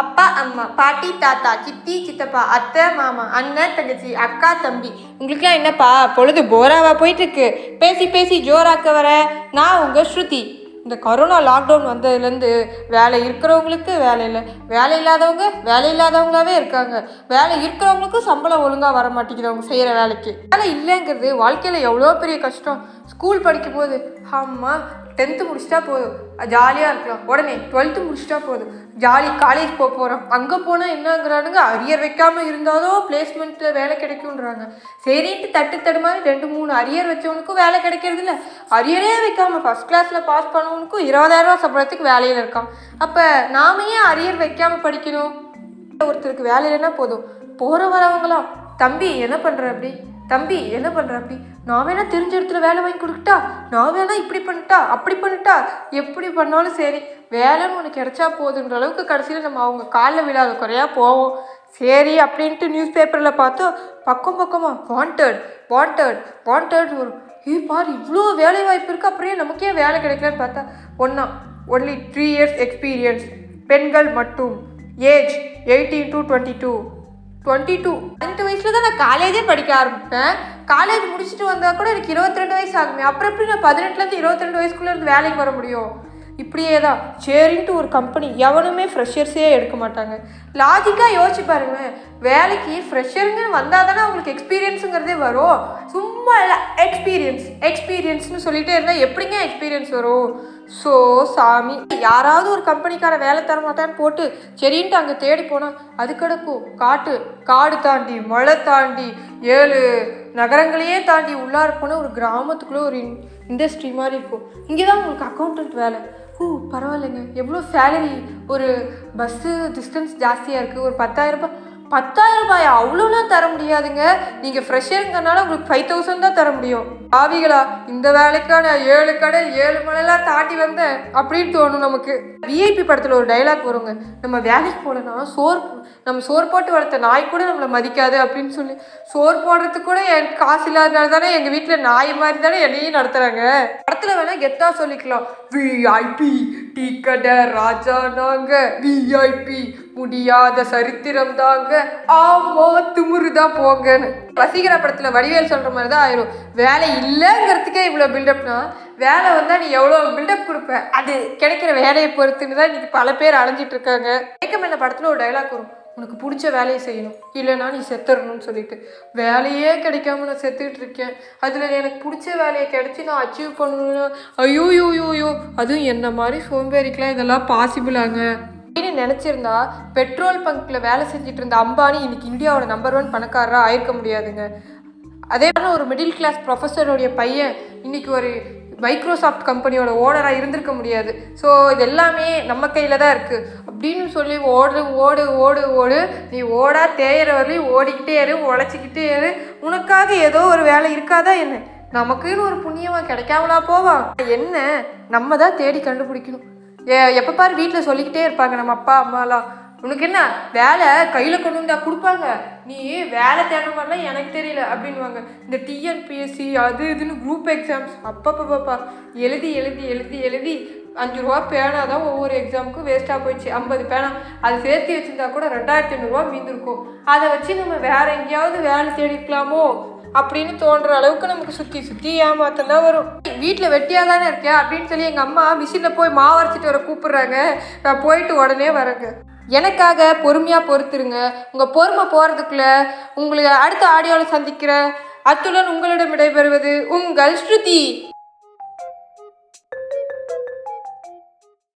அப்பா அம்மா பாட்டி தாத்தா சித்தி சித்தப்பா அத்தை மாமா அண்ணன் தங்கச்சி அக்கா தம்பி. உங்களுக்குலாம் என்னப்பா? பொழுது போராவா போயிட்டு இருக்கு பேசி பேசி ஜோராக்க வர. நான் உங்க ஸ்ருதி. இந்த கொரோனா லாக்டவுன் வந்ததுலேருந்து வேலை இருக்கிறவங்களுக்கு வேலை இல்லை. வேலை இல்லாதவங்க வேலை இல்லாதவங்களாவே இருக்காங்க. வேலை இருக்கிறவங்களுக்கும் சம்பளம் ஒழுங்காக வர மாட்டேங்குது அவங்க செய்கிற வேலைக்கு. வேலை இல்லைங்கிறது வாழ்க்கையில் எவ்வளோ பெரிய கஷ்டம். ஸ்கூல் படிக்கும் போது அம்மா டென்த்து முடிச்சிட்டா போதும். ஜாலியாக இருக்கலாம். உடனே டுவெல்த்து முடிச்சிட்டா போதும். ஜாலி காலேஜ் போக போகிறோம் அங்கே போனால் என்னங்கிறானுங்க? அரியர் வைக்காமல் இருந்தாலும் பிளேஸ்மெண்ட்டில் வேலை கிடைக்குன்றாங்க சரின்ட்டு தட்டு தடு மாதிரி ரெண்டு மூணு அரியர் வச்சவனுக்கும் வேலை கிடைக்கிறது இல்லை அரியரே வைக்காமல் ஃபஸ்ட் கிளாஸில் பாஸ் பண்ணவனுக்கும் இருபதாயிரரூவா சம்பளத்துக்கு வேலையில் இருக்கான். அப்போ நாம ஏன் அரியர் வைக்காமல் படிக்கணும்? ஒருத்தருக்கு வேலை இல்லைன்னா போதும். போகிற வரவங்களாம் தம்பி என்ன பண்ணுற அப்படி? தம்பி என்ன பண்ணுற அப்படி நான் வேணா தெரிஞ்ச இடத்துல வேலை வாங்கி கொடுக்கட்டா? நான் வேணா இப்படி பண்ணிட்டா? அப்படி பண்ணிட்டா? எப்படி பண்ணாலும் சரி. வேலைன்னு ஒன்று கிடைச்சா போதுன்ற அளவுக்கு கடைசியில் நம்ம அவங்க காலில் விழாத குறையா போவோம். சரி அப்படின்ட்டு நியூஸ் பேப்பரில் பார்த்தோம். பக்கம் பக்கமாக வாண்டட் வாண்டட் வாண்டட் வரும் ஏ பார் இவ்வளோ வேலை வாய்ப்பு இருக்குது அப்படியே நமக்கே வேலை கிடைக்கலன்னு பார்த்தா? ஒன்றா ஒன்லி த்ரீ இயர்ஸ் எக்ஸ்பீரியன்ஸ் பெண்கள் மட்டும். Age eighteen to twenty two twenty two பதினெட்டு வயசில் தான் நான் காலேஜே படிக்க ஆரம்பிப்பேன் காலேஜ் முடிச்சுட்டு வந்தால் கூட எனக்கு இருபத்தி ரெண்டு வயசு ஆகுமே. அப்புறம் எப்படி நான் பதினெட்டுலேருந்து இருபத்தி ரெண்டு வயசுக்குள்ளே இருந்து வேலைக்கு வர முடியும்? இப்படியே தான். சரின்ட்டு ஒரு கம்பெனி எவனுமே ஃப்ரெஷர்ஸே எடுக்க மாட்டாங்க. லாஜிக்காக யோசிச்சு பாருங்க வேலைக்கு ஃப்ரெஷருங்கன்னு வந்தால் தானே அவங்களுக்கு எக்ஸ்பீரியன்ஸுங்கிறதே வரும். சும்மா இல்லை எக்ஸ்பீரியன்ஸ் எக்ஸ்பீரியன்ஸ்னு சொல்லிகிட்டே இருந்தால் எப்படிங்க எக்ஸ்பீரியன்ஸ் வரும்? ஸோ சாமி யாராவது ஒரு கம்பெனிக்கார வேலை தர மாட்டான்னு போட்டு சரின்ட்டு அங்கே தேடி போனால் அது கிடக்கும் காட்டு காடு தாண்டி மழை தாண்டி ஏழு நகரங்களையே தாண்டி உள்ளார போனால் ஒரு கிராமத்துக்குள்ளே ஒரு இண்டஸ்ட்ரி மாதிரி இருக்கும். இங்கே தான் உங்களுக்கு அக்கௌண்டன்ட் வேலை. ஓ பரவாயில்லைங்க. எவ்வளோ சேலரி ஒரு பஸ்ஸு டிஸ்டன்ஸ் ஜாஸ்தியாக இருக்குது ஒரு பத்தாயிரம் ரூபாய் பத்தாயிரம் ரூபாய்? அவ்வளோலாம் தர முடியாதுங்க. நீங்கள் ஃப்ரெஷ்ஷருங்கிறனால உங்களுக்கு ஃபைவ் தௌசண்ட் தான் தர முடியும். ஆவிகளா இந்த வேலைக்கான ஏழு கடல் ஏழு மலைலாம் தாண்டி வந்தேன் அப்படின்னு தோணும் நமக்கு. விஐபி படத்தில் ஒரு டைலாக் வருங்க. நம்ம வேலைக்கு போகலன்னா சோறு நம்ம சோறு போட்டு வளர்த்த நாய் கூட நம்மளை மதிக்காது அப்படின்னு சொல்லி. சோறு போடுறதுக்கு கூட என் காசு இல்லாதனால தானே எங்கள் வீட்டில் நாய் மாதிரி தானே என்னையும் நடத்துகிறாங்க படத்தில் வேணால் கெத்தாக சொல்லிக்கலாம். விஐபி டீ கடை ராஜா நாங்க. விஐபி முடியாத சரித்திரம் தாங்க. ஆமா திமுரு தான் போங்கன்னு. ரசிகர படத்துல வடிவேல் சொல்ற மாதிரி தான் ஆயிரும். வேலை இல்லைங்கிறதுக்கே இவ்வளோ பில்டப்னா வேலை வந்தால் நீ எவ்வளோ பில்டப் கொடுப்ப? அது கிடைக்கிற வேலையை பொறுத்துன்னு தான் இன்னைக்கு பல பேர் அலைஞ்சிட்டு இருக்காங்க. ஏக்கம் என்ன படத்தில் ஒரு டைலாக் வரும். உனக்கு பிடிச்ச வேலையை செய்யணும். இல்லைனா நீ செத்துடணும்னு சொல்லிட்டு. வேலையே கிடைக்காம நான் செத்துக்கிட்டு இருக்கேன். அதில் எனக்கு பிடிச்ச வேலையை கிடச்சி நான் அச்சீவ் பண்ணணும்னு ஐயோ யோ யோ யோ அதுவும் என்ன மாதிரி சோம்பேறிக்கெலாம் இதெல்லாம் பாசிபிளாங்க அப்படின்னு நினச்சிருந்தா பெட்ரோல் பங்க்கில் வேலை செஞ்சுட்டு இருந்த அம்பானி இன்னைக்கு இந்தியாவோட நம்பர் ஒன் பணக்காரராக ஆயிருக்க முடியாதுங்க. அதே மாதிரி ஒரு மிடில் கிளாஸ் ப்ரொஃபஸருடைய பையன் இன்னைக்கு ஒரு மைக்ரோசாஃப்ட் கம்பெனியோட ஓனராக இருந்திருக்க முடியாது. ஸோ இது எல்லாமே நம்ம கையில் தான் இருக்குது அப்படின்னு சொல்லி ஓடு ஓடு ஓடு ஓடு நீ ஓடா தேயிற வரையும் ஓடிக்கிட்டே இரு உழைச்சிக்கிட்டே இரு. உனக்காக ஏதோ ஒரு வேலை இருக்காதா என்ன? நமக்குன்னு ஒரு புண்ணியமாக கிடைக்காமலா போவான் என்ன? நம்ம தான் தேடி கண்டுபிடிக்கணும். எப்போ பாரு வீட்டில் சொல்லிக்கிட்டே இருப்பாங்க நம்ம அப்பா அம்மாலாம். உனக்கு என்ன வேலை? கையில் கொண்டு வந்தா கொடுப்பாங்க. நீ வேலை தேடுற மாதிரிலாம் எனக்கு தெரியல அப்படின்வாங்க இந்த டிஎன்பிஎஸ்சி அது இதுன்னு குரூப் எக்ஸாம்ஸ் அப்பப்பப்பா எழுதி எழுதி எழுதி எழுதி அஞ்சு ரூபா பேனா தான் ஒவ்வொரு எக்ஸாமுக்கும் வேஸ்ட்டாக போயிடுச்சு. ஐம்பது பேனா. அது சேர்த்து வச்சிருந்தா கூட ரெண்டாயிரத்தி ஐநூறுரூவா மீந்திருக்கும் அதை வச்சு நம்ம வேறு எங்கேயாவது வேலை தேடிக்கலாமோ அப்படின்னு தோன்ற அளவுக்கு நமக்கு சுற்றி சுற்றி ஏமாத்தம் தான் வரும். வீட்டில் வெட்டியாக தானே இருக்கேன் அப்படின்னு சொல்லி எங்கள் அம்மா மிஷினில் போய் மாவரைச்சிட்டு வர கூப்பிட்றாங்க. நான் போயிட்டு உடனே வரேங்க. எனக்காக பொறுமையாக பொறுத்துருங்க. உங்கள் பொறுமை போகிறதுக்குள்ள உங்களை அடுத்த ஆடியோவில் சந்திக்கிற அத்துடன் உங்களிடம் விடைபெறுவது உங்கள் ஸ்ருதி.